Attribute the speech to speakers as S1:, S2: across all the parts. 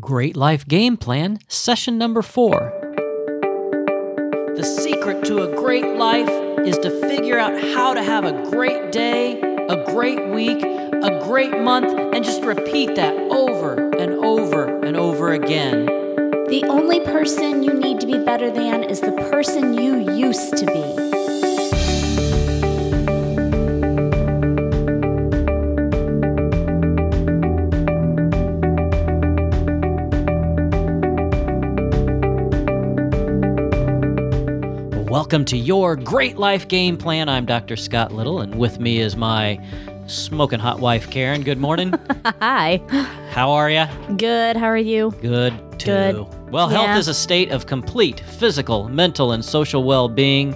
S1: Great Life Game Plan, session number four. The secret to a great life is to figure out how to have a great day, a great week, a great month, and just repeat that over and over and over again.
S2: The only person you need to be better than is the person you used to be.
S1: Welcome to your Great Life Game Plan. I'm Dr. Scott Little, and with me is my smoking hot wife, Karen. Good morning.
S2: Hi.
S1: How are you?
S2: Good. How are you?
S1: Good, too.
S2: Good.
S1: Well, health is a state of complete physical, mental, and social well being.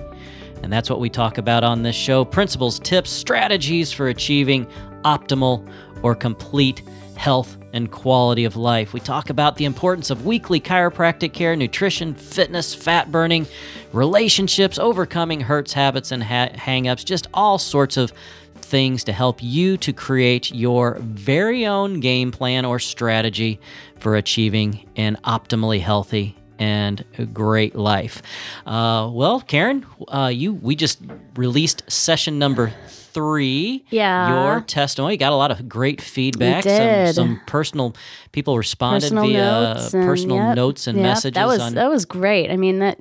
S1: And that's what we talk about on this show principles, tips, strategies for achieving optimal or complete health and quality of life. We talk about the importance of weekly chiropractic care, nutrition, fitness, fat burning, relationships, overcoming hurts, habits, and ha- hang-ups, just all sorts of things to help you to create your very own game plan or strategy for achieving an optimally healthy and great life. Uh, well, Karen, uh, you we just released session number three.
S2: Yeah.
S1: your testimony You got a lot of great feedback.
S2: did.
S1: Some, some personal people responded
S2: Personal
S1: via
S2: notes and
S1: personal
S2: yep,
S1: notes and
S2: yep,
S1: messages
S2: That was
S1: on
S2: that was great. I mean that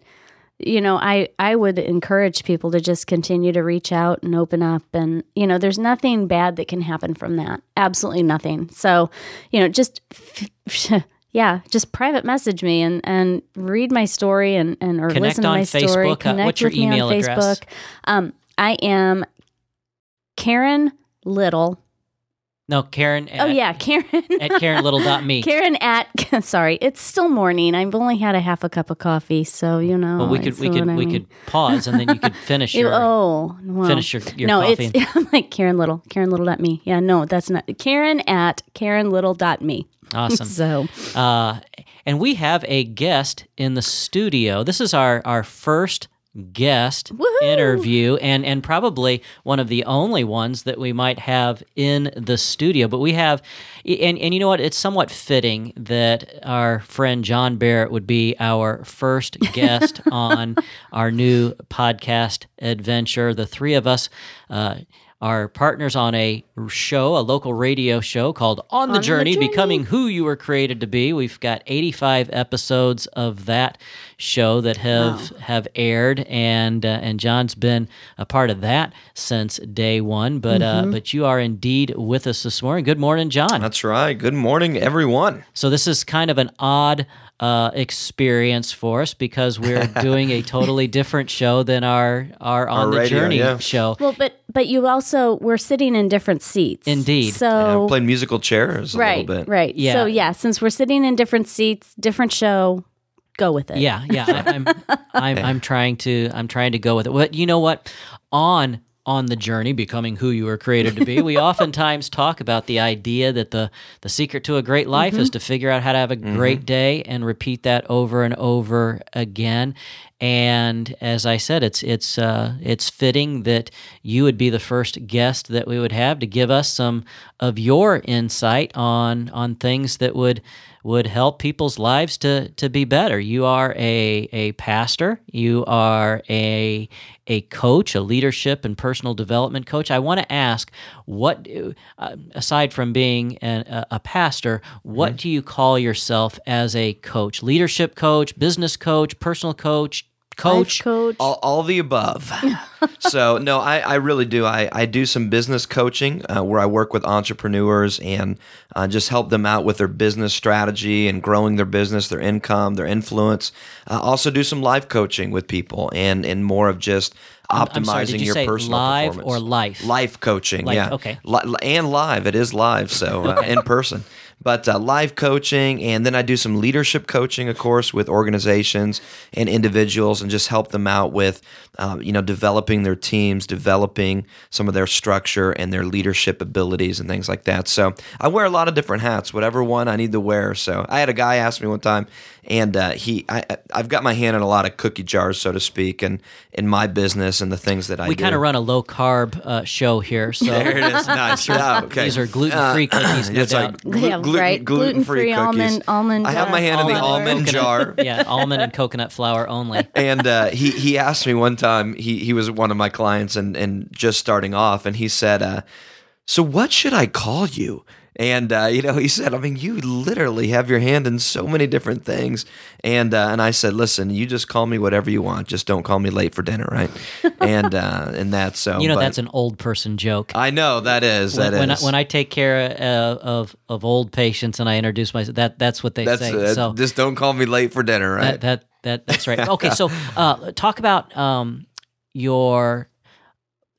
S2: you know, I I would encourage people to just continue to reach out and open up and you know, there's nothing bad that can happen from that. Absolutely nothing. So, you know, just yeah, just private message me and and read my story and and or
S1: Connect
S2: listen to
S1: on
S2: my story.
S1: Facebook. Uh,
S2: Connect
S1: what's your
S2: with me on
S1: email address?
S2: Facebook. Um, I am Karen Little.
S1: no Karen.
S2: oh yeah, Karen
S1: at KarenLittle.me.
S2: Karen at sorry, it's still morning. I've only had a half a cup of coffee, so you know.
S1: well, we could we could
S2: I
S1: we could pause and then you could finish your
S2: oh, well,
S1: finish your, your
S2: no,
S1: coffee.
S2: it's I'm like Karen Little, Karen Little at me. Yeah, no, that's not Karen at Karen Little dot me.
S1: awesome.
S2: So
S1: Uh, and we have a guest in the studio. This is our, our first guest
S2: Woohoo!
S1: interview and, and probably one of the only ones that we might have in the studio. But we have, and, and you know what? It's somewhat fitting that our friend John Barrett would be our first guest on our new podcast adventure. The three of us, uh, are partners on a show, a local radio show called On the,
S2: On the
S1: Journey,
S2: Journey.
S1: Becoming Who You Were Created to Be. We've got 85 episodes of that show that have have aired, and uh, and John's been a part of that since day one. But uh,
S2: Mm-hmm.
S1: but you are indeed with us this morning. Good morning, John.
S3: That's right. Good morning, everyone.
S1: So this is kind of an odd uh, experience for us because we're doing a totally different show than our our on
S3: Our
S1: the
S3: radio,
S1: journey
S3: yeah.
S1: show.
S2: well, but but you also we're sitting in different seats.
S1: Indeed.
S2: So
S3: I've played musical chairs a
S2: right,
S3: little bit.
S2: right.
S1: Yeah.
S2: So yeah, since we're sitting in different seats, different show, go with it.
S1: Yeah, yeah. I, I'm, I'm, I'm trying to, I'm trying to go with it. But you know what? On on the journey becoming who you were created to be, we oftentimes talk about the idea that the the secret to a great life is to figure out how to have a great day and repeat that over and over again. And as I said, it's it's uh, it's fitting that you would be the first guest that we would have to give us some of your insight on on things that would would help people's lives to to be better. You are a a pastor, you are a a coach, a leadership and personal development coach. I want to ask what uh, aside from being a, a pastor, what do you call yourself as a coach? Leadership coach, business coach, personal coach, coach?
S2: Life coach.
S3: All, all the above. so no, I, I really do. I, I do some business coaching uh, where I work with entrepreneurs and uh, just help them out with their business strategy and growing their business, their income, their influence. Uh, also do some life coaching with people and and more of just optimizing
S1: I'm sorry, did you
S3: your
S1: say
S3: personal
S1: live
S3: performance.
S1: or life?
S3: Life coaching,
S1: Life,
S3: yeah.
S1: okay.
S3: Li- and live. It is live, so uh, in person. But uh, live coaching, and then I do some leadership coaching, of course, with organizations and individuals, and just help them out with, uh, you know, developing their teams, developing some of their structure and their leadership abilities and things like that. So I wear a lot of different hats, whatever one I need to wear. So I had a guy ask me one time, and uh, he, I, I've got my hand in a lot of cookie jars, so to speak, and in my business and the things that I do.
S1: we kind of run a low carb uh, show here, so
S3: There it is. Nice. Yeah, okay.
S1: these are gluten free cookies. No
S3: it's
S1: doubt.
S3: like glu-
S2: Yeah,
S3: gluten
S2: right?
S3: gluten free
S2: almond almond.
S3: I have
S2: uh,
S3: my hand in the
S2: flour.
S3: almond jar.
S1: yeah, almond and coconut flour only.
S3: and uh, he he asked me one time. He he was one of my clients and and just starting off, and he said, uh, "So what should I call you?" And uh, you know, he said, "I mean, you literally have your hand in so many different things." And uh, and I said, "Listen, you just call me whatever you want. Just don't call me late for dinner, right?" and uh, and that's so.
S1: You know,
S3: but-
S1: that's an old person joke.
S3: I know that is that
S1: when, when I, when I take care uh, of of old patients and I introduce myself, that that's what they
S3: that's
S1: say.
S3: uh,
S1: so
S3: just don't call me late for dinner, right?
S1: that, that that that's right. Okay, so uh, talk about um, your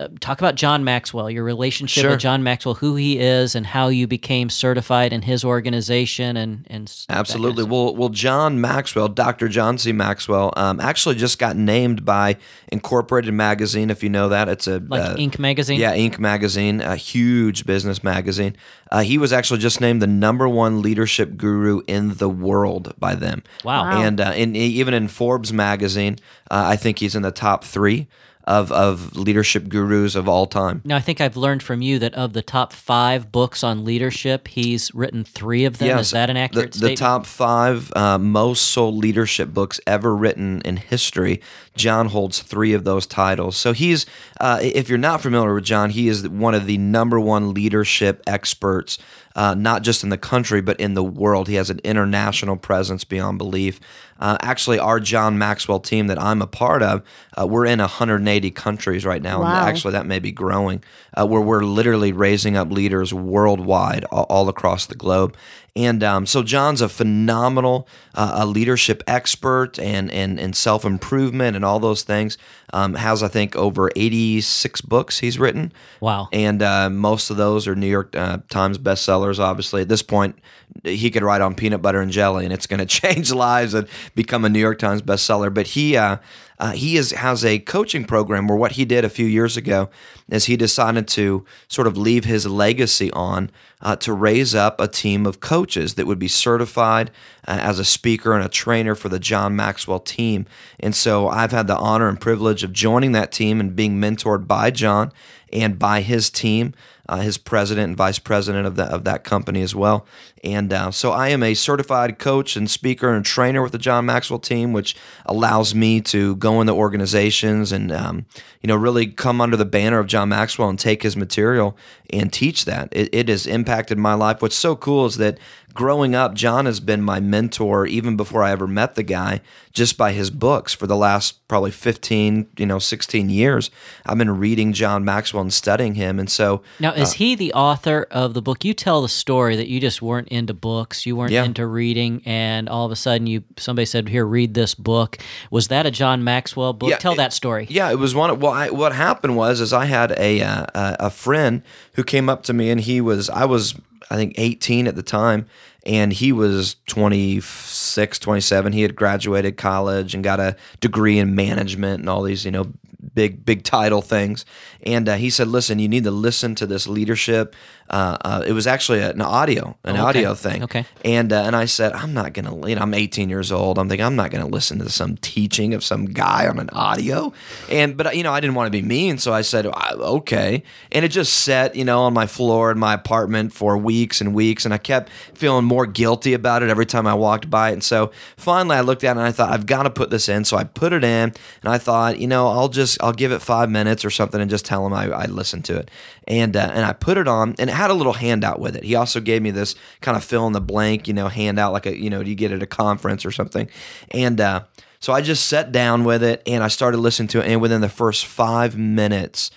S1: uh, talk about John Maxwell, your relationship
S3: Sure.
S1: with John Maxwell, who he is, and how you became certified in his organization, and and that kind of
S3: Absolutely. Well, well, John Maxwell, Dr. John C. Maxwell, um, actually just got named by Incorporated Magazine. If you know that, it's a
S1: like
S3: uh,
S1: Inc. magazine.
S3: Yeah, Inc. magazine, a huge business magazine. Uh, he was actually just named the number one leadership guru in the world by them.
S1: Wow. Wow.
S3: And uh, in, even in Forbes magazine, uh, I think he's in the top three of of leadership gurus of all time.
S1: Now, I think I've learned from you that of the top five books on leadership, he's written three of them. Is that an accurate
S3: the,
S1: statement?
S3: The top five uh, most sold leadership books ever written in history. John holds three of those titles. So he's, uh, if you're not familiar with John, he is one of the number one leadership experts, uh, not just in the country, but in the world. He has an international presence beyond belief. Uh, actually, our John Maxwell team that I'm a part of, uh, we're in 180 countries right now. And actually, that may be growing, uh, where we're literally raising up leaders worldwide, all, all across the globe. And um, so John's a phenomenal uh, a leadership expert and and, and self improvement and all those things. Um, has I think over 86 books he's written.
S1: Wow.
S3: And uh, most of those are New York uh, Times bestsellers. Obviously, at this point, he could write on peanut butter and jelly, and it's going to change lives and become a New York Times bestseller. But he uh, uh, he is has a coaching program where what he did a few years ago is he decided to sort of leave his legacy on uh, to raise up a team of coaches that would be certified uh, as a speaker and a trainer for the John Maxwell team. And so I've had the honor and privilege of joining that team and being mentored by John and by his team, uh, his president and vice president of that of that company as well. And uh, so I am a certified coach and speaker and trainer with the John Maxwell team, which allows me to go into organizations and um, you know really come under the banner of John Maxwell and take his material and teach that. It, it has impacted my life. What's so cool is that growing up, John has been my mentor even before I ever met the guy, just by his books for the last probably 15, you know, 16 years. I've been reading John Maxwell and studying him. And so
S1: Now, is he the author of the book? You tell the story that you just weren't into books, you weren't
S3: Yeah.
S1: into reading, and all of a sudden you somebody said, "Here, read this book." Was that a John Maxwell book?
S3: Yeah,
S1: tell
S3: it-
S1: that story.
S3: Yeah, it was one. Of, well, I, what happened was, is I had a uh, a a friend who came up to me, and he was I was I think 18 at the time, and he was 26, 27. He had graduated college and got a degree in management and all these you know big big title things. And uh, he said, "Listen, you need to listen to this leadership." Uh, uh, it was actually an audio, an
S1: Okay.
S3: audio thing.
S1: Okay.
S3: And uh, and I said, I'm not gonna. You know, I'm 18 years old. I'm thinking I'm not gonna listen to some teaching of some guy on an audio. And but you know, I didn't want to be mean, so I said, "Ah, okay. And it just sat, you know, on my floor in my apartment for weeks and weeks, and I kept feeling more guilty about it every time I walked by it. And so finally, I looked at it and I thought, I've got to put this in. So I put it in, and I thought, you know, I'll just I'll give it five minutes or something and just tell him I, I listened to it. And uh, and I put it on, and it had a little handout with it. He also gave me this kind of fill in the blank, you know, handout like a you know you get at a conference or something. And uh, so I just sat down with it and I started listening to it. And within the first five minutes,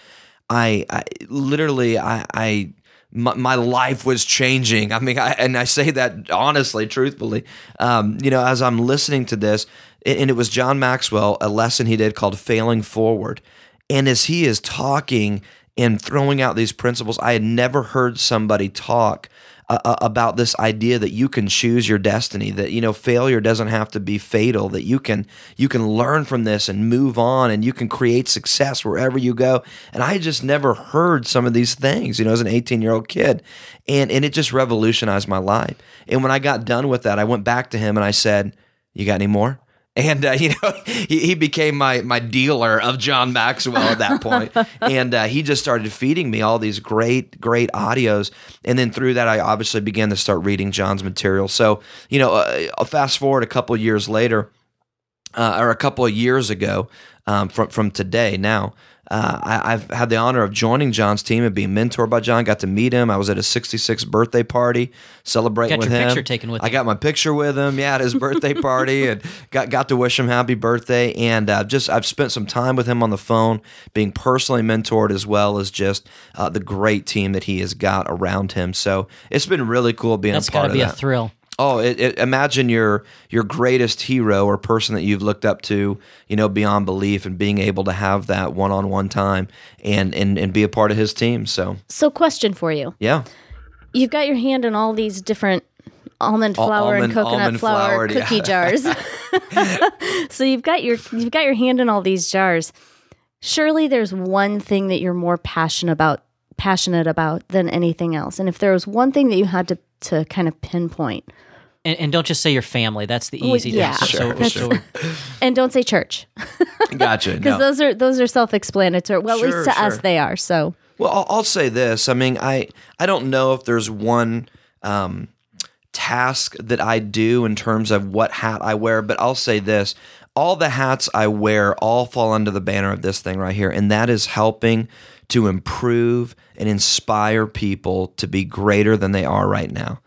S3: I, I literally I. I my, my life was changing. I mean, I, and I say that honestly, truthfully. Um, you know, as I'm listening to this, and it was John Maxwell, a lesson he did called "Failing Forward," and as he is talking and throwing out these principles, I had never heard somebody talk uh, uh, about this idea that you can choose your destiny that you know failure doesn't have to be fatal that you can you can learn from this and move on and you can create success wherever you go. And i just never heard some of these things you know as an 18 year old kid. And and it just revolutionized my life. And when i got done with that i went back to him and i said you got any more and uh, you know he, he became my my dealer of John Maxwell at that point, and uh, he just started feeding me all these great great audios, and then through that I obviously began to start reading John's material. So you know, uh, fast forward a couple years later, uh, or a couple of years ago um, from from today now uh, I, have had the honor of joining John's team and being mentored by John. Got to meet him. I was at his 66th birthday party celebrating
S1: got
S3: with
S1: your
S3: him.
S1: Picture taken with
S3: I
S1: him.
S3: got my picture with him. Yeah, at his birthday party, and got got to wish him happy birthday. And uh, just I've spent some time with him on the phone, being personally mentored as well as just uh, the great team that he has got around him. So it's been really cool being
S1: That's
S3: a part
S1: got to
S3: of
S1: be
S3: that.
S1: a thrill.
S3: Oh, it, it, imagine your your greatest hero or person that you've looked up to, you know, beyond belief, and being able to have that one on one time and, and and be a part of his team. So,
S2: So, question for you:
S3: yeah,
S2: You've got your hand in all these different almond flour and coconut
S3: almond
S2: flour
S3: flour, yeah.
S2: cookie jars. so you've got your you've got your hand in all these jars. Surely there's one thing that you're more passionate about passionate about than anything else. And if there was one thing that you had to to kind of pinpoint,
S1: And, and don't just say your family. That's the
S2: Well,
S1: easy.
S2: yeah,
S1: thing.
S2: Sure,
S1: so,
S2: sure. and don't say church
S3: gotcha.
S2: because
S3: No.
S2: those are those are self-explanatory. Well, at least to us they are. So
S3: Well, I'll, I'll say this. I mean, I I don't know if there's one um, task that I do in terms of what hat I wear, but I'll say this: all the hats I wear all fall under the banner of this thing right here, and that is helping to improve and inspire people to be greater than they are right now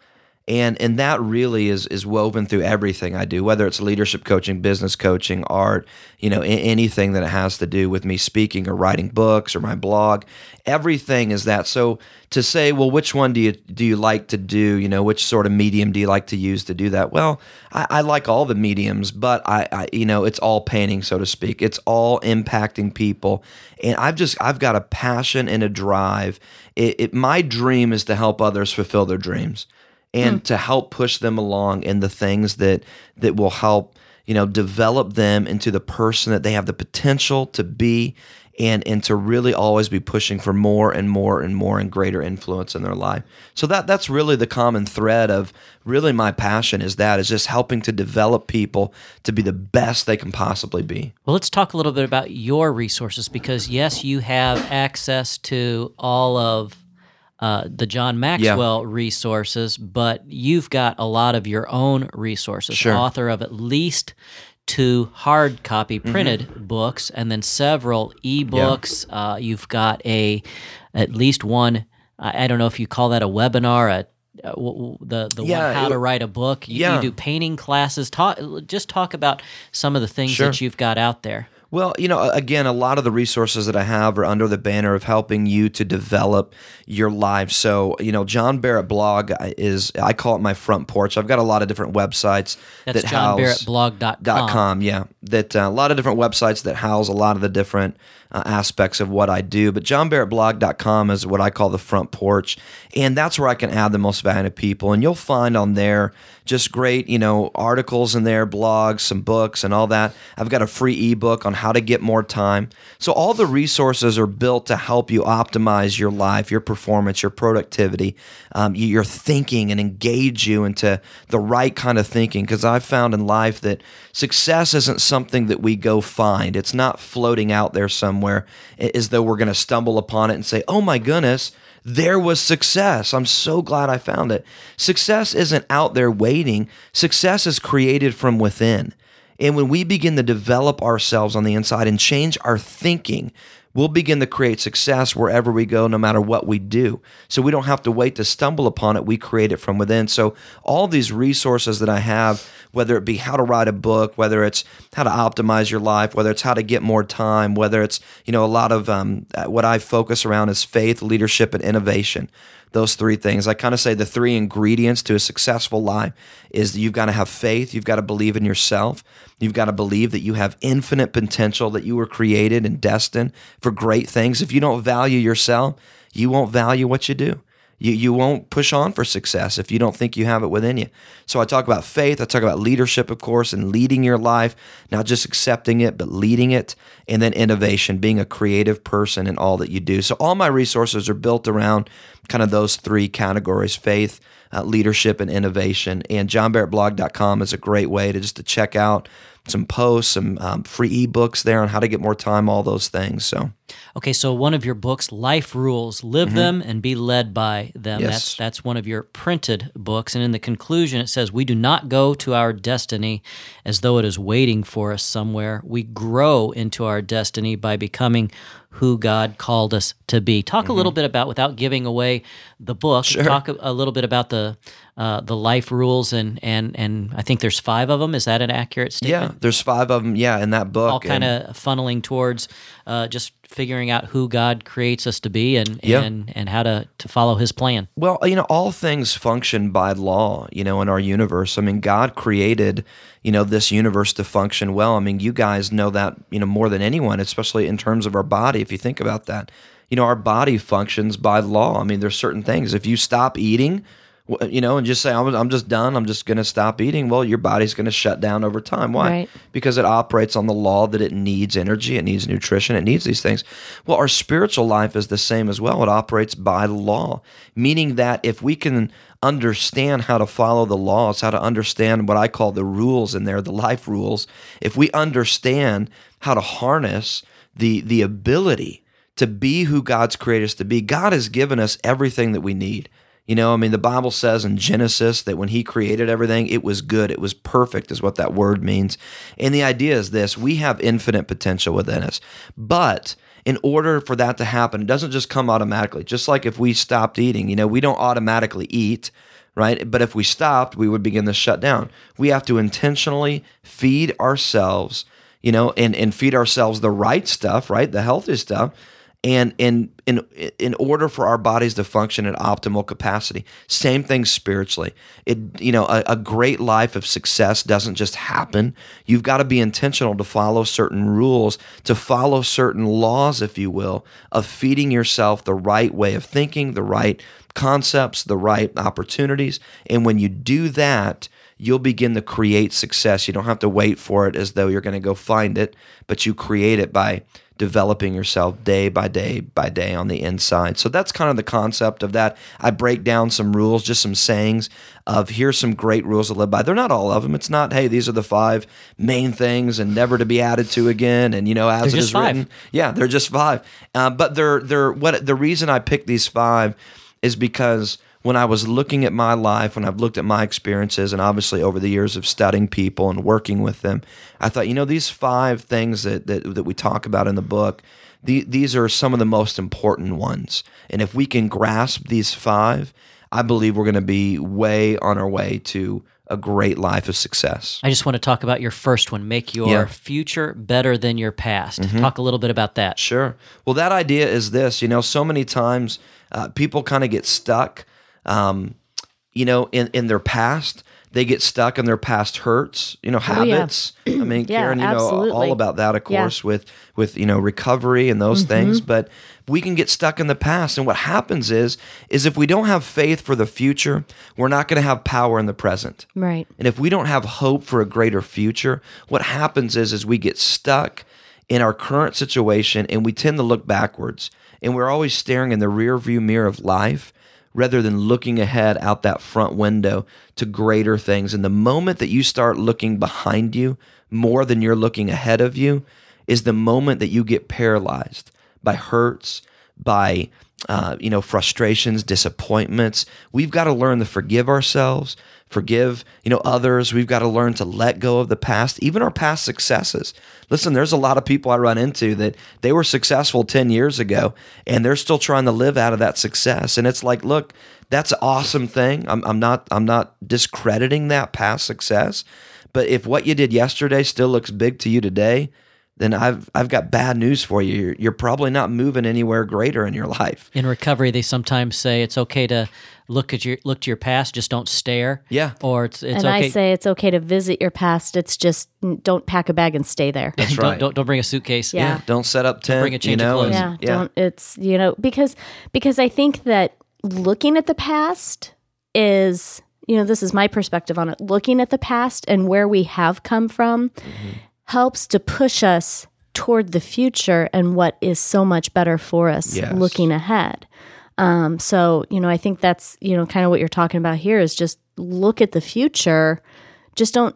S3: and and that really is is woven through everything I do, whether it's leadership coaching, business coaching, art, you know, anything that it has to do with me speaking or writing books or my blog. Everything is that. So to say, well, which one do you do you like to do? You know, which sort of medium do you like to use to do that? Well, I, I like all the mediums, but I, I, you know, it's all painting, so to speak. It's all impacting people, and I've just I've got a passion and a drive. It, it my dream is to help others fulfill their dreams and hmm. to help push them along in the things that that will help you know develop them into the person that they have the potential to be and and to really always be pushing for more and more and more and greater influence in their life. So that that's really the common thread of really my passion is that is just helping to develop people to be the best they can possibly be.
S1: Well, let's talk a little bit about your resources because yes, you have access to all of uh, the John Maxwell resources, but you've got a lot of your own resources.
S3: Sure.
S1: Author of at least two hard copy printed books, and then several ebooks. Uh, you've got a at least one. I don't know if you call that a webinar. A uh, w- w- the the
S3: Yeah,
S1: one how
S3: it-
S1: to write a book. You,
S3: Yeah.
S1: you do painting classes. Talk just talk about some of the things
S3: Sure.
S1: that you've got out there.
S3: Well, you know, again, a lot of the resources that I have are under the banner of helping you to develop your life. So, you know, John Barrett blog is I call it my front porch. I've got a lot of different websites
S1: That's
S3: that house
S1: johnbarrettblog.com.
S3: dot com yeah that uh, a lot of different websites that house a lot of the different uh, aspects of what i do but johnbarrettblog.com is what i call the front porch and that's where i can add the most value to people and you'll find on there just great you know articles in there blogs some books and all that. I've got a free ebook on how to get more time. So all the resources are built to help you optimize your life your performance your productivity um, your thinking and engage you into the right kind of thinking. Because i've found in life that success isn't something that we go find. It's not floating out there somewhere as though we're going to stumble upon it and say oh my goodness there was success. I'm so glad I found it. Success isn't out there waiting, success is created from within. And when we begin to develop ourselves on the inside and change our thinking, we'll begin to create success wherever we go, no matter what we do. So we don't have to wait to stumble upon it. We create it from within. So all these resources that I have, whether it be how to write a book, whether it's how to optimize your life, whether it's how to get more time, whether it's, you know, a lot of um, what I focus around is faith, leadership, and innovation those three things. I kind of say the three ingredients to a successful life is that you've got to have faith, you've got to believe in yourself, you've got to believe that you have infinite potential, that you were created and destined for great things. If you don't value yourself, you won't value what you do. You, you won't push on for success if you don't think you have it within you. So I talk about faith, I talk about leadership, of course, and leading your life, not just accepting it, but leading it, and then innovation, being a creative person in all that you do. So all my resources are built around kind of those three categories faith, uh, leadership, and innovation. And johnbarrettblog.com is a great way to just to check out some posts, some um, free ebooks there on how to get more time, all those things. So
S1: Okay, so one of your books, Life Rules, live them and be led by them.
S3: Yes.
S1: That's that's one of your printed books, and in the conclusion it says, "We do not go to our destiny as though it is waiting for us somewhere. We grow into our destiny by becoming who God called us to be." Talk a little bit about, without giving away the book, talk a, a little bit about the uh, the life rules, and and and I think there's five of them. Is that an accurate statement?
S3: yeah, there's five of them. Yeah, in that book.
S1: all kind of funneling towards uh, just figuring out who God creates us to be and
S3: Yeah.
S1: and and how to to follow His plan.
S3: Well, you know, all things function by law, you know, in our universe. I mean, God created, you know, this universe to function well. I mean, you guys know that, you know, more than anyone, especially in terms of our body, if you think about that. You know, our body functions by law. I mean, there's certain things. If you stop eating, you know, and just say, I'm, I'm just done, I'm just going to stop eating, well, your body's going to shut down over time. Why?
S2: Right.
S3: because it operates on the law that it needs energy, it needs nutrition, it needs these things. Well, our spiritual life is the same as well. It operates by the law, meaning that if we can understand how to follow the laws, how to understand what I call the rules in there, the life rules, if we understand how to harness the the ability to be who God's created us to be, God has given us everything that we need. You know, I mean, the Bible says in Genesis that when He created everything, it was good, it was perfect, is what that word means. And the idea is this we have infinite potential within us. But in order for that to happen, it doesn't just come automatically. Just like if we stopped eating, you know, we don't automatically eat, right? But if we stopped, we would begin to shut down. We have to intentionally feed ourselves, you know, and, and feed ourselves the right stuff, right? The healthy stuff and in in in order for our bodies to function at optimal capacity same thing spiritually. It you know a, a great life of success doesn't just happen. You've got to be intentional to follow certain rules to follow certain laws if you will of feeding yourself the right way of thinking the right concepts the right opportunities. And when you do that you'll begin to create success. You don't have to wait for it as though you're going to go find it but you create it by developing yourself day by day by day on the inside. So that's kind of the concept of that. I break down some rules, just some sayings of here's some great rules to live by. They're not all of them. It's not, hey, these are the five main things and never to be added to again. And you know, as
S1: They're
S3: it is
S1: five.
S3: written, yeah, they're just five. Uh, but they're they're what the reason I picked these five is because when I was looking at my life, when I've looked at my experiences, and obviously over the years of studying people and working with them, I thought, you know, these five things that that, that we talk about in the book, the, these are some of the most important ones. And if we can grasp these five, I believe we're going to be way on our way to a great life of success.
S1: I just want to talk about your first one. Make your
S3: Yeah.
S1: future better than your past.
S3: Mm-hmm.
S1: Talk a little bit about that.
S3: Sure. Well, that idea is this. You know, so many times uh, people kind of get stuck, um, you know, in, in their past. They get stuck in their past hurts, you know,
S2: Oh, yeah.
S3: habits. I mean,
S2: Yeah,
S3: Karen, you know all about that, of
S2: Yeah.
S3: course, with with you know recovery and those things. But we can get stuck in the past, and what happens is is if we don't have faith for the future, we're not going to have power in the present.
S2: Right.
S3: And if we don't have hope for a greater future, what happens is is we get stuck in our current situation and we tend to look backwards. And we're always staring in the rear view mirror of life rather than looking ahead out that front window to greater things. And the moment that you start looking behind you more than you're looking ahead of you is the moment that you get paralyzed by hurts, by uh, you know frustrations, disappointments. We've got to learn to forgive ourselves, forgive you know others. We've got to learn to let go of the past, even our past successes. Listen, there's a lot of people I run into that they were successful 10 years ago and they're still trying to live out of that success. And it's like, look, that's an awesome thing. I'm, I'm not I'm not discrediting that past success, but if what you did yesterday still looks big to you today, then I've I've got bad news for you. You're, you're probably not moving anywhere greater in your life.
S1: In recovery, they sometimes say it's okay to look at your look to your past, just don't stare.
S3: Yeah.
S1: Or it's it's
S2: and
S1: okay.
S2: I say it's okay to visit your past. It's just don't pack a bag and stay there.
S3: That's
S1: don't,
S3: right.
S1: don't don't bring a suitcase.
S2: Yeah.
S3: Don't set up tent.
S1: bring a change
S3: you
S1: of
S3: know,
S1: clothes.
S3: and-
S2: yeah, don't it's you know because because i think that looking at the past is you know this is my perspective on it looking at the past and where we have come from mm-hmm. Helps to push us toward the future and what is so much better for us
S3: Yes.
S2: looking ahead um, so you know i think that's you know kind of what you're talking about here is just look at the future just don't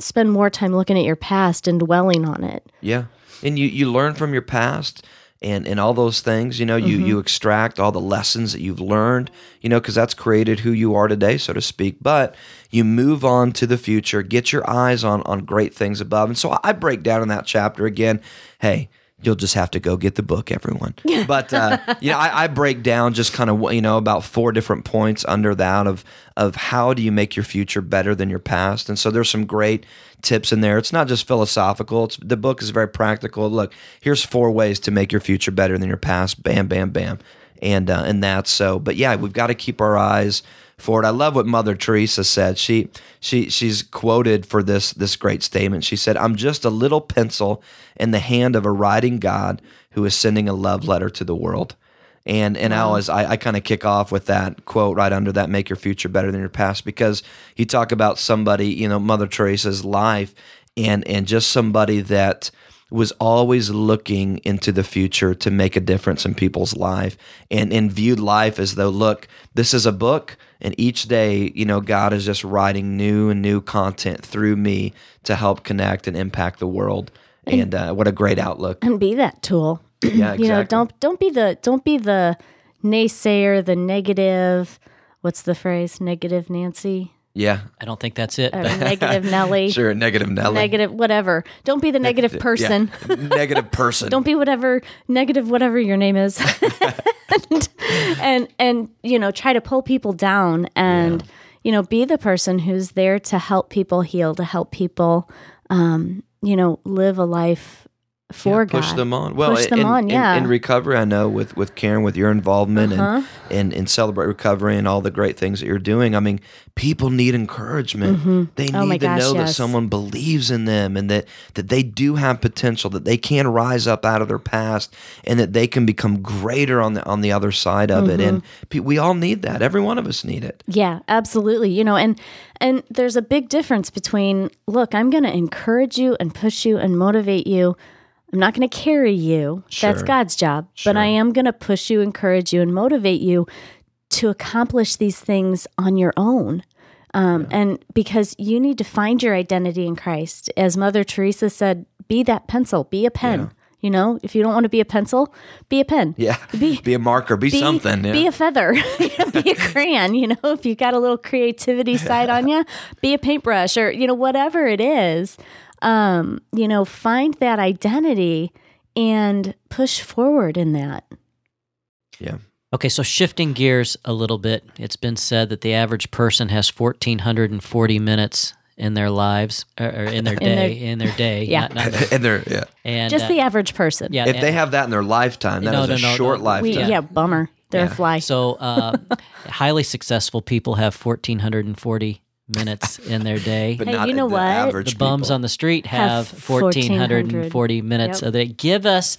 S2: spend more time looking at your past and dwelling on it.
S3: Yeah. And you, you learn from your past and, and all those things, you know, you, mm-hmm. you extract all the lessons that you've learned, you know, because that's created who you are today, so to speak. But you move on to the future, get your eyes on, on great things above. And so I break down in that chapter again, hey, you'll just have to go get the book, everyone. But uh, you know, I, I break down just kind of you know about four different points under that of of how do you make your future better than your past. And so there's some great tips in there. It's not just philosophical. It's the book is very practical. Look, here's four ways to make your future better than your past. Bam, bam, bam, and uh, and that's so. But yeah, we've got to keep our eyes forward. I love what Mother Teresa said. She she she's quoted for this this great statement. She said, "I'm just a little pencil in the hand of a writing God who is sending a love letter to the world." And and I always I, I kind of kick off with that quote right under that make your future better than your past because you talk about somebody, you know, Mother Teresa's life and and just somebody that was always looking into the future to make a difference in people's life and and viewed life as though look this is a book and each day you know god is just writing new and new content through me to help connect and impact the world and uh, what a great outlook
S2: and be that tool.
S3: yeah exactly
S2: You know, don't don't be the don't be the naysayer, the negative. What's the phrase? Negative Nancy
S3: yeah
S1: I don't think that's it.
S2: or negative Nelly.
S3: sure negative Nelly.
S2: Negative whatever. Don't be the negative
S3: Yeah.
S2: person.
S3: negative person
S2: Don't be whatever negative whatever your name is. and, and and you know, try to pull people down and you know, be the person who's there to help people heal, to help people um, you know, live a life for
S3: Yeah,
S2: God.
S3: push them on. Well,
S2: Push them
S3: in,
S2: on, yeah.
S3: In, recovery, I know with with Karen, with your involvement
S2: Uh-huh.
S3: and, and and celebrate recovery and all the great things that you're doing. I mean, people need encouragement. They need
S2: Oh my
S3: to
S2: gosh,
S3: know that someone believes in them and that that they do have potential, that they can rise up out of their past, and that they can become greater on the on the other side of it. And
S2: Mm-hmm.
S3: pe- we all need that. Every one of us need it.
S2: Yeah, absolutely. You know, and and there's a big difference between look, I'm going to encourage you and push you and motivate you. I'm not going to carry you. That's God's job. But I am going to push you, encourage you and motivate you to accomplish these things on your own. Um, and because you need to find your identity in Christ. As Mother Teresa said, be that pencil, be a pen. You know, if you don't want to be a pencil, be a pen.
S3: Yeah,
S2: Be-
S3: be a marker, be,
S2: be,
S3: something. Yeah.
S2: Be a feather. be a crayon. You know, if you got a little creativity side on you, be a paintbrush or you know whatever it is. Um, you know, find that identity and push forward in that.
S3: yeah.
S1: Okay, so shifting gears a little bit, it's been said that the average person has 1,440 minutes in their lives or, or in their
S2: their-
S1: day. In their day,
S2: Yeah.
S1: not, not their-
S3: and they're yeah.
S1: and
S2: Just
S1: uh,
S2: the average person.
S1: yeah.
S3: If
S1: and-
S3: they have that in their lifetime, that is
S1: No,
S3: a
S1: no, no,
S3: short
S1: no.
S3: lifetime.
S2: We, yeah. bummer. They're
S3: Yeah.
S2: a fly.
S1: So, uh, highly successful people have 1,440 minutes in their day.
S3: but
S2: Hey,
S3: not
S2: you know
S3: the
S2: what?
S3: average
S1: the bums
S3: people.
S1: on the street
S2: Have
S1: have 1,440 minutes.
S2: Yep.
S1: So they give us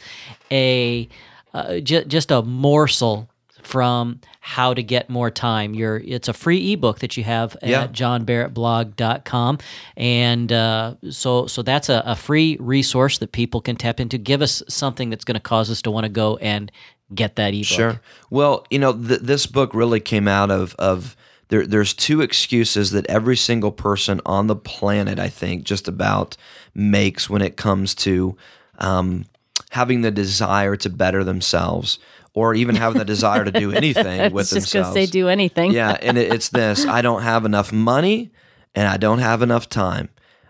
S1: a uh, ju- just a morsel from how to get more time. Your it's a free ebook that you have
S3: Yeah.
S1: at johnbarrettblog.com. And uh, so so that's a, a free resource that people can tap into. Give us something that's going to cause us to want to go and get that ebook.
S3: Sure. Well, you know, th- this book really came out of of there. There's two excuses that every single person on the planet, I think, just about makes when it comes to um, having the desire to better themselves, or even having the desire to do anything with
S2: just
S3: themselves.
S2: gonna say do anything.
S3: Yeah, and it, it's this: I don't have enough money, and I don't have enough time.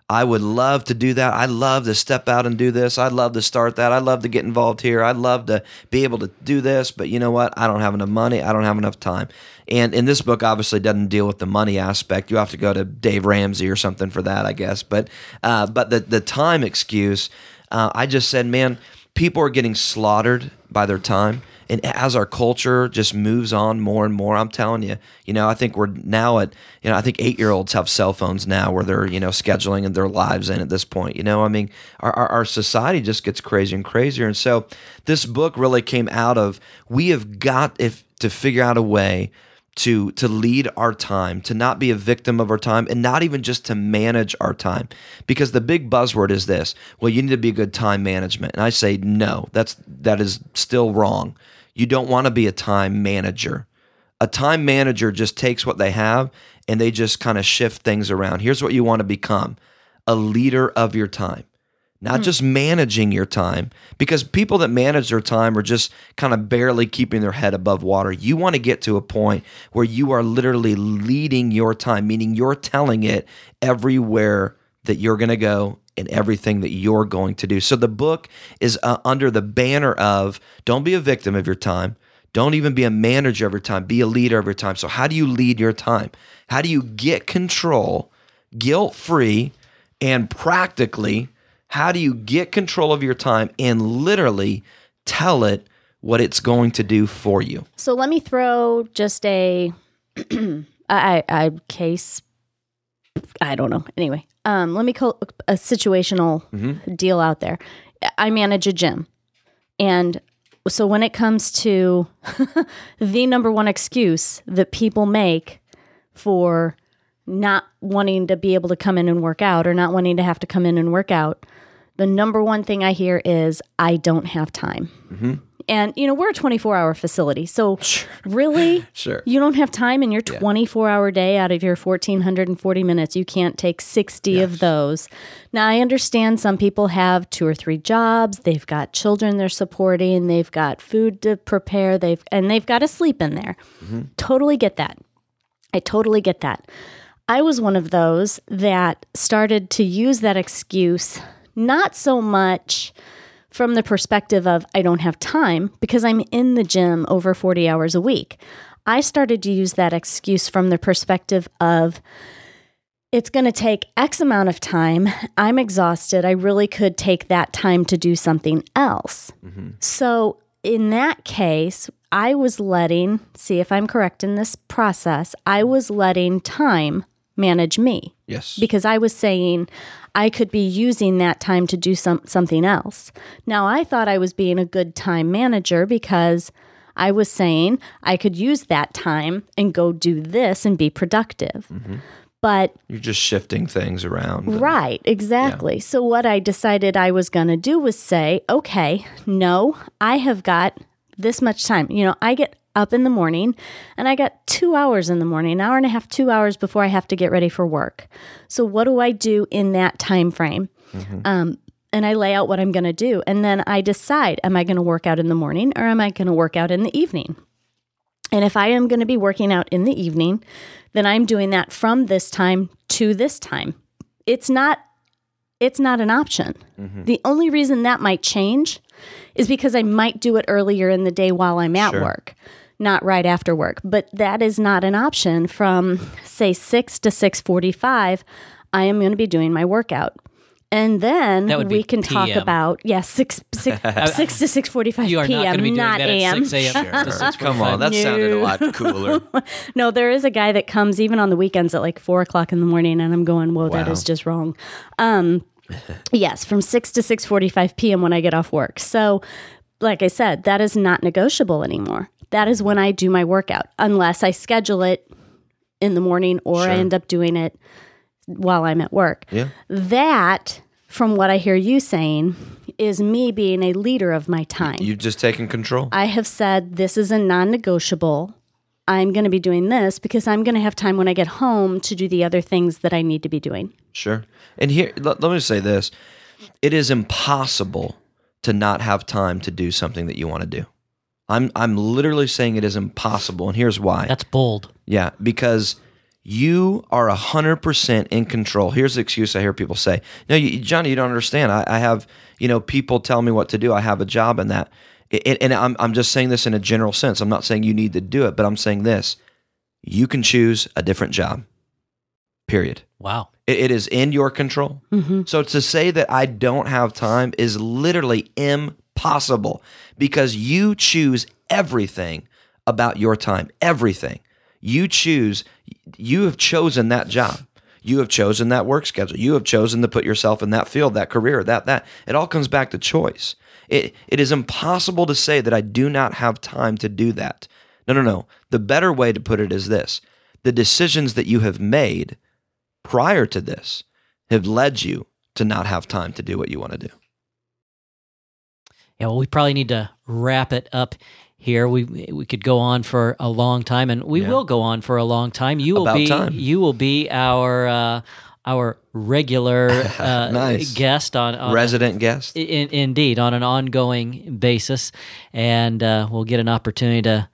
S3: I would love to do that. I'd love to step out and do this. I'd love to start that. I'd love to get involved here. I'd love to be able to do this. But you know what? I don't have enough money. I don't have enough time. And in this book, obviously, doesn't deal with the money aspect. You have to go to Dave Ramsey or something for that, I guess. But uh, but the the time excuse, uh, I just said, man, people are getting slaughtered by their time. And as our culture just moves on more and more, I'm telling you, you know, I think we're now at, you know, I think eight year olds have cell phones now where they're, you know, scheduling their lives in at this point. You know, I mean, our, our, our society just gets crazier and crazier. And so this book really came out of we have got if to figure out a way to to lead our time, to not be a victim of our time, and not even just to manage our time. Because the big buzzword is this: well, you need to be a good time management. And I say no, that's that is still wrong. You don't want to be a time manager. A time manager just takes what they have and they just kind of shift things around. Here's what you want to become. a leader of your time. Not hmm. just managing your time, because people that manage their time are just kind of barely keeping their head above water. You want to get to a point where you are literally leading your time, meaning you're telling it everywhere that you're going to go and everything that you're going to do. So the book is uh, under the banner of don't be a victim of your time. Don't even be a manager of your time. Be a leader of your time. So, how do you lead your time? How do you get control, guilt free, and practically? How do you get control of your time and literally tell it what it's going to do for you?
S2: So let me throw just a I, I case. I don't know. Anyway, um, let me call a situational deal out there. I manage a gym, and so when it comes to the number one excuse that people make for not wanting to be able to come in and work out or not wanting to have to come in and work out, the number one thing I hear is I don't have time. And you know, we're a 24-hour facility. So really
S3: Sure.
S2: you don't have time in your 24-hour day out of your 1440 minutes. You can't take 60 of those. Now, I understand some people have two or three jobs, they've got children they're supporting, they've got food to prepare, they've and they've got to sleep in there. Mm-hmm. Totally get that. I totally get that. I was one of those that started to use that excuse not so much from the perspective of I don't have time because I'm in the gym over 40 hours a week. I started to use that excuse from the perspective of it's going to take X amount of time. I'm exhausted. I really could take that time to do something else. Mm-hmm. So, in that case, I was letting, see if I'm correct in this process, I was letting time manage me
S3: Yes.
S2: because I was saying I could be using that time to do some, something else. Now, I thought I was being a good time manager because I was saying I could use that time and go do this and be productive. Mm-hmm. But
S3: You're just shifting things around.
S2: Right, exactly. So, what I decided I was going to do was say, okay, no, I have got this much time. You know, I get up in the morning and I got two hours in the morning, an hour and a half, two hours before I have to get ready for work. So, what do I do in that time frame? Um, and I lay out what I'm going to do. And then I decide, am I going to work out in the morning or am I going to work out in the evening? And if I am going to be working out in the evening, then I'm doing that from this time to this time. It's not it's not an option. The only reason that might change is because I might do it earlier in the day while I'm at
S3: Sure.
S2: work, not right after work. But that is not an option from say 6 to 6:45 I am going to be doing my workout. And then
S1: That would be
S2: we can talk about yes, six, six, 6 to 6:45
S1: You are not going
S2: p.m.
S1: to be doing
S2: not
S1: that
S2: a.m.
S1: at 6 a.m. to 6:45.
S3: Come on, that sounded a lot cooler.
S2: No, there is a guy that comes even on the weekends at like four o'clock in the morning, and I'm going, "Whoa, that
S3: Wow.
S2: is just wrong." Um, yes, from six to six forty-five p.m. when I get off work. So, like I said, that is not negotiable anymore. That is when I do my workout, unless I schedule it in the morning or I end up doing it while I'm at work.
S3: Yeah.
S2: That, from what I hear you saying, is me being a leader of my time.
S3: You've just taken control.
S2: I have said this is a non negotiable. I'm going to be doing this because I'm going to have time when I get home to do the other things that I need to be doing.
S3: Sure. And here, let, let me say this it is impossible to not have time to do something that you want to do. I'm, I'm literally saying it is impossible. And here's why.
S1: That's bold.
S3: Yeah, because you are 100% in control. Here's the excuse I hear people say. No, you, Johnny, you don't understand. I, I have, you know, people tell me what to do. I have a job in that. And, and I'm, I'm just saying this in a general sense. I'm not saying you need to do it, but I'm saying this. You can choose a different job, period.
S1: Wow.
S3: It, it is in your control. Mm-hmm. So to say that I don't have time is literally impossible because you choose everything about your time. Everything. You choose, you have chosen that job. You have chosen that work schedule. You have chosen to put yourself in that field, that career, that, that. It all comes back to choice. It, it is impossible to say that I do not have time to do that. No, no, no. The better way to put it is this the decisions that you have made prior to this have led you to not have time to do what you want to do.
S1: Yeah, well, we probably need to wrap it up here. We we could go on for a long time, and we
S3: Yeah.
S1: will go on for a long time. You will
S3: About
S1: be
S3: time.
S1: you will be our uh, our regular uh,
S3: Nice.
S1: guest on, on
S3: Resident guest.
S1: in, indeed on an ongoing basis, and uh, we'll get an opportunity to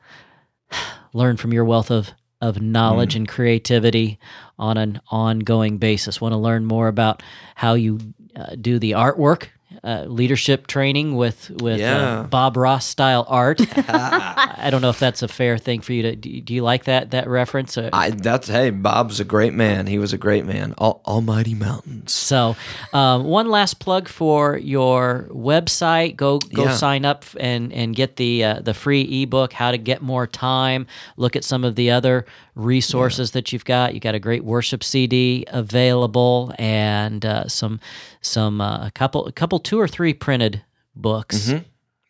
S1: learn from your wealth of of knowledge
S3: Mm.
S1: and creativity on an ongoing basis. Want to learn more about how you uh, do the artwork. Uh, leadership training with with
S3: Yeah.
S1: uh, Bob Ross style art. I don't know if that's a fair thing for you to. Do you, do you like that that reference? Uh,
S3: I, that's hey, Bob's a great man. He was a great man. Al- Almighty Mountains.
S1: So, um, one last plug for your website. Go go
S3: Yeah.
S1: sign up and and get the uh, the free ebook, How to Get More Time. Look at some of the other resources that you've got. You got a great worship CD available, and uh, some some uh, a couple a couple two or three printed books.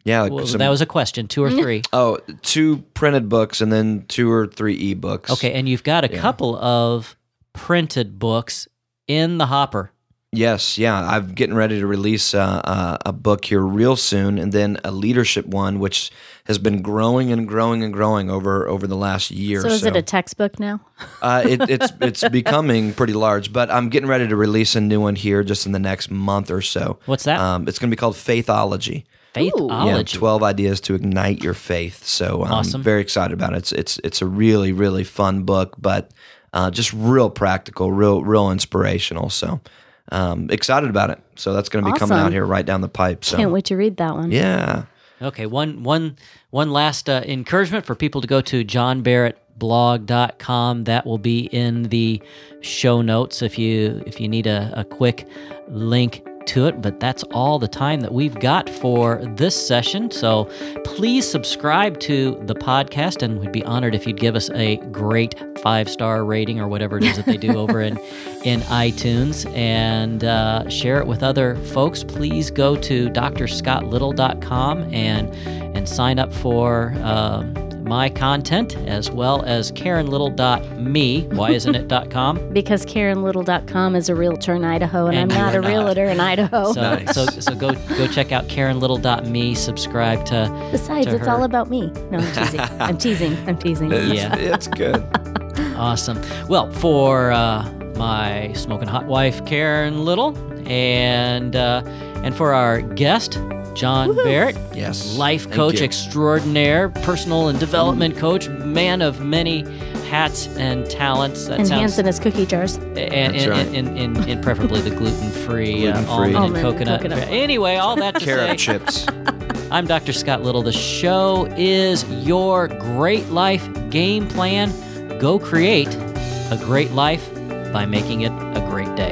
S3: Yeah, like
S1: Well,
S3: Mm-hmm. some-
S1: that was a question. Two or three.
S3: oh, two printed books and then two or three ebooks.
S1: Okay, and you've got a couple of printed books in the hopper.
S3: Yes, yeah. I'm getting ready to release uh, uh, a book here real soon, and then a leadership one, which has been growing and growing and growing over over the last year.
S2: So is
S3: so.
S2: it a textbook now?
S3: uh, it, it's it's becoming pretty large, but I'm getting ready to release a new one here just in the next month or so.
S1: What's that?
S3: Um, it's going to be called Faithology. Yeah,
S1: Faithology.
S3: twelve ideas to ignite your faith. So I'm
S1: Awesome.
S3: very excited about it. It's it's it's a really really fun book, but uh, just real practical, real real inspirational. So um, excited about it. So that's going to be coming out here right down the pipe. So
S2: Can't wait to read that one.
S3: yeah,
S1: Okay, one one one last uh, encouragement for people to go to johnbarrettblog.com. That will be in the show notes if you if you need a, a quick link to it. But that's all the time that we've got for this session. So please subscribe to the podcast, and we'd be honored if you'd give us a great five star rating or whatever it is that they do over in in iTunes and uh, share it with other folks. Please go to drscottlittle.com and and sign up for. Um, my content as well as karenlittle.me why isn't it .com
S2: Because KarenLittle.com is a realtor in Idaho, and,
S1: And
S2: I'm not
S1: you're
S2: a realtor in Idaho.
S1: so,
S3: Nice.
S1: so so go go check out karenlittle.me subscribe to
S2: Besides,
S1: to
S2: it's
S1: her.
S2: all about me. No, I'm teasing. I'm teasing. I'm teasing.
S3: it's,
S1: Yeah.
S3: it's good.
S1: Awesome. Well, for uh, my smoking hot wife, Karen Little, and uh, and for our guest, John Barrett,
S3: Yes,
S1: life
S3: Thank
S1: coach
S3: you.
S1: extraordinaire, personal and development coach, man of many hats and talents. That
S2: and
S1: sounds
S2: hands in his cookie jars.
S1: and, and,
S3: right.
S1: and, and, and preferably the gluten-free, uh,
S3: Gluten-free.
S1: almond, and
S2: Almond and
S1: coconut.
S2: coconut.
S1: Anyway, all that to
S3: carrot
S1: say,
S3: chips.
S1: I'm Dr. Scott Little. The show is your great life game plan. Go create a great life by making it a great day.